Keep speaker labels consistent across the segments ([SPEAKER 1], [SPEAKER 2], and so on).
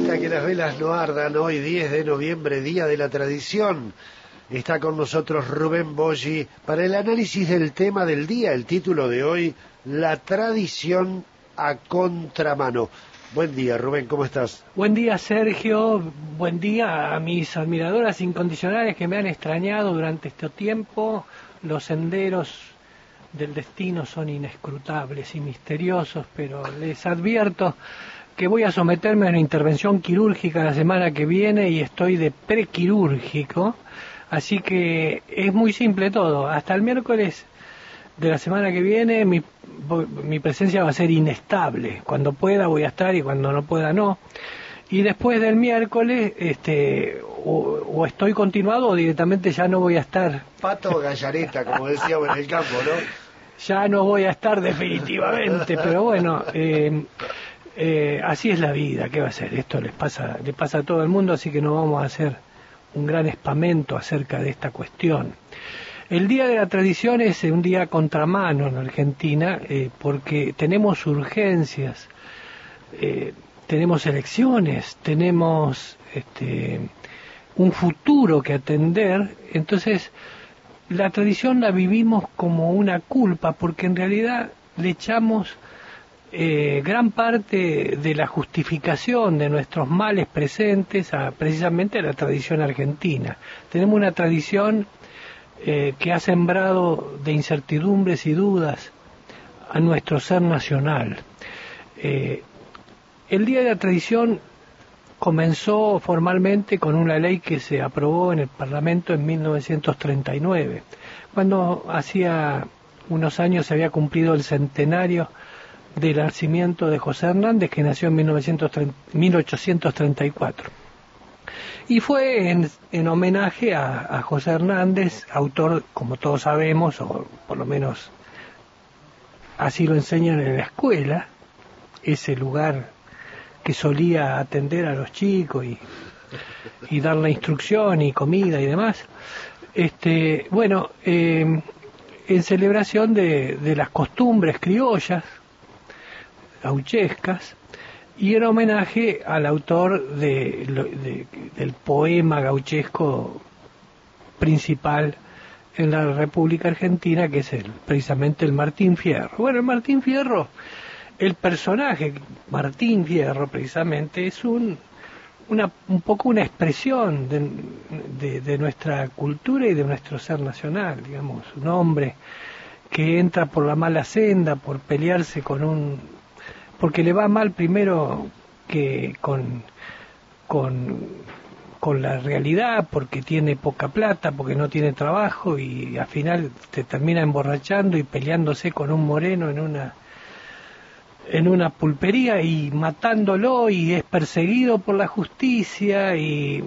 [SPEAKER 1] Hasta que las velas no ardan, hoy 10 de noviembre, Día de la Tradición. Está con nosotros Rubén Boggi para el análisis del tema del día, el título de hoy, La tradición a contramano. Buen día, Rubén, ¿cómo estás?
[SPEAKER 2] Buen día, Sergio. Buen día a mis admiradoras incondicionales que me han extrañado durante este tiempo. Los senderos del destino son inescrutables y misteriosos, pero les advierto que voy a someterme a una intervención quirúrgica la semana que viene y estoy de prequirúrgico, así que es muy simple todo. Hasta el miércoles de la semana que viene mi, mi presencia va a ser inestable. Cuando pueda voy a estar y cuando no pueda no. Y después del miércoles, este, o, estoy continuado o directamente ya no voy a estar.
[SPEAKER 1] Pato gallareta, como decíamos en el campo, ¿no?
[SPEAKER 2] Ya no voy a estar definitivamente, pero bueno, eh, eh, así es la vida, ¿qué va a ser? Esto les pasa, le pasa a todo el mundo, así que no vamos a hacer un gran espamento acerca de esta cuestión. El Día de la Tradición es un día contramano en Argentina eh, porque tenemos urgencias, eh, tenemos elecciones, tenemos este, un futuro que atender, entonces la tradición la vivimos como una culpa porque en realidad le echamos eh, gran parte de la justificación de nuestros males presentes a precisamente la tradición argentina. Tenemos una tradición eh, que ha sembrado de incertidumbres y dudas a nuestro ser nacional. Eh, el Día de la Tradición comenzó formalmente con una ley que se aprobó en el Parlamento en 1939, cuando hacía unos años se había cumplido el centenario del nacimiento de José Hernández, que nació en 1834. Y fue en, homenaje a, José Hernández, autor, como todos sabemos, o por lo menos así lo enseñan en la escuela, ese lugar que solía atender a los chicos y, y dar la instrucción y comida y demás. Este, bueno, eh, en celebración de, de las costumbres criollas gauchescas y en homenaje al autor de, del poema gauchesco principal en la República Argentina, que es el, precisamente el Martín Fierro. Bueno, el Martín Fierro, el personaje Martín Fierro precisamente es un, una, un poco una expresión de, de, nuestra cultura y de nuestro ser nacional, digamos, un hombre que entra por la mala senda, por pelearse con un porque le va mal primero que con, con, la realidad, porque tiene poca plata, porque no tiene trabajo y al final se termina emborrachando y peleándose con un moreno en una en una pulpería y matándolo y es perseguido por la justicia y,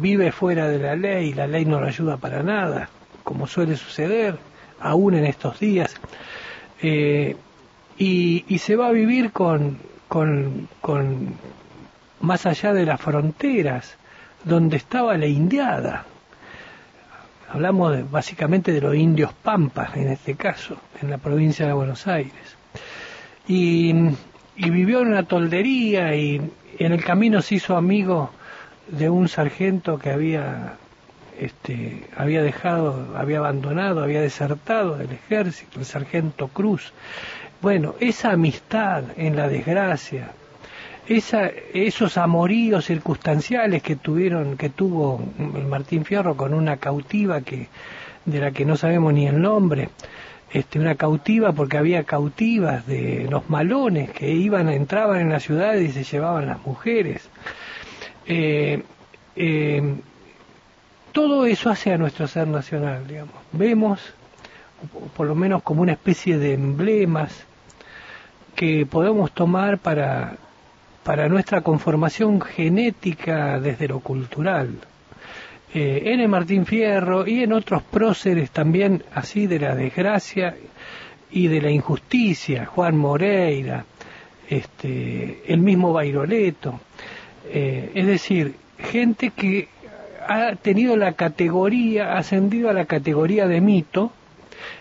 [SPEAKER 2] vive fuera de la ley y la ley no lo ayuda para nada, como suele suceder aún en estos días. Eh, y, se va a vivir con, con, con más allá de las fronteras, donde estaba la indiada. Hablamos básicamente de los indios pampas, en este caso, en la provincia de Buenos Aires. Y, y vivió en una toldería y en el camino se hizo amigo de un sargento que había este, había dejado, había abandonado, había desertado del ejército, el sargento Cruz. Bueno, esa amistad en la desgracia, esa, esos amoríos circunstanciales que tuvieron, que tuvo el Martín Fierro con una cautiva que, de la que no sabemos ni el nombre, este, una cautiva porque había cautivas de los malones que iban, entraban en la ciudad y se llevaban las mujeres. Eh, eh, todo eso hace a nuestro ser nacional, digamos. Vemos, por lo menos como una especie de emblemas, que podemos tomar para, para nuestra conformación genética desde lo cultural. Eh, en el Martín Fierro y en otros próceres también así de la desgracia y de la injusticia, Juan Moreira, este, el mismo Bairoleto, eh, es decir, gente que ha tenido la categoría, ascendido a la categoría de mito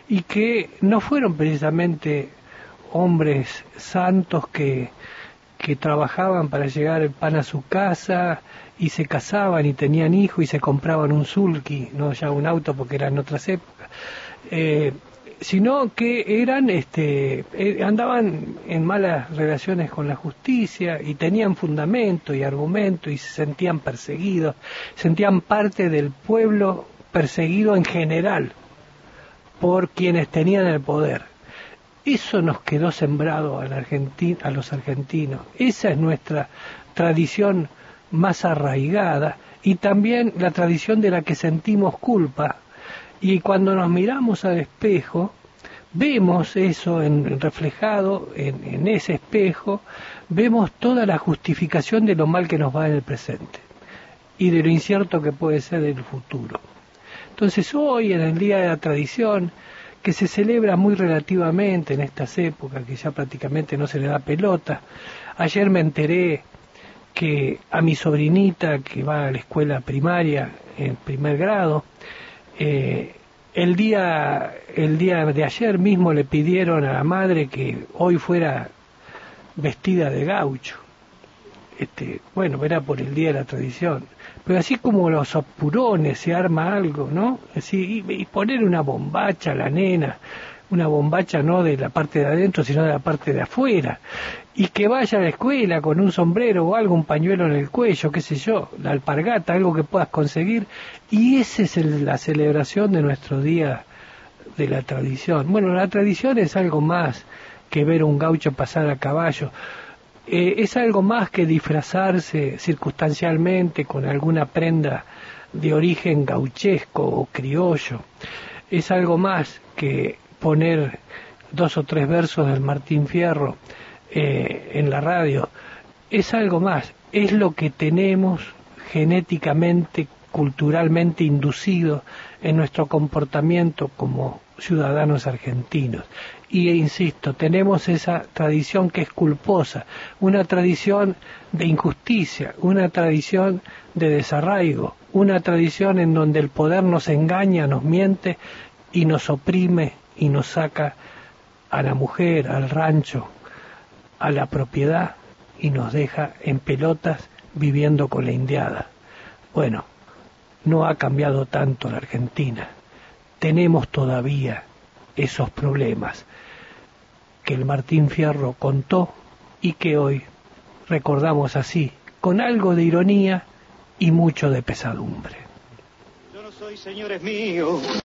[SPEAKER 2] y que no fueron precisamente hombres santos que, que trabajaban para llegar el pan a su casa y se casaban y tenían hijos y se compraban un sulky, no ya un auto porque eran otras épocas, eh, sino que eran, este, eh, andaban en malas relaciones con la justicia y tenían fundamento y argumento y se sentían perseguidos, sentían parte del pueblo perseguido en general por quienes tenían el poder. Eso nos quedó sembrado a, a los argentinos. Esa es nuestra tradición más arraigada y también la tradición de la que sentimos culpa. Y cuando nos miramos al espejo, vemos eso en, reflejado en, en ese espejo, vemos toda la justificación de lo mal que nos va en el presente y de lo incierto que puede ser el futuro. Entonces hoy, en el Día de la Tradición, que se celebra muy relativamente en estas épocas, que ya prácticamente no se le da pelota. Ayer me enteré que a mi sobrinita, que va a la escuela primaria en primer grado, eh, el día, el día de ayer mismo le pidieron a la madre que hoy fuera vestida de gaucho. Este, bueno, era por el día de la tradición pero así como los apurones se arma algo, ¿no? Así, y, poner una bombacha a la nena, una bombacha no de la parte de adentro, sino de la parte de afuera, y que vaya a la escuela con un sombrero o algo, un pañuelo en el cuello, qué sé yo, la alpargata, algo que puedas conseguir, y esa es la celebración de nuestro día de la tradición. Bueno, la tradición es algo más que ver un gaucho pasar a caballo. Eh, es algo más que disfrazarse circunstancialmente con alguna prenda de origen gauchesco o criollo. Es algo más que poner dos o tres versos del Martín Fierro eh, en la radio. Es algo más, es lo que tenemos genéticamente, culturalmente inducido en nuestro comportamiento como ciudadanos argentinos. Y insisto, tenemos esa tradición que es culposa, una tradición de injusticia, una tradición de desarraigo, una tradición en donde el poder nos engaña, nos miente y nos oprime y nos saca a la mujer, al rancho, a la propiedad y nos deja en pelotas viviendo con la indiada. Bueno, no ha cambiado tanto la Argentina tenemos todavía esos problemas que el Martín Fierro contó y que hoy recordamos así, con algo de ironía y mucho de pesadumbre.
[SPEAKER 3] Yo no soy, señores míos,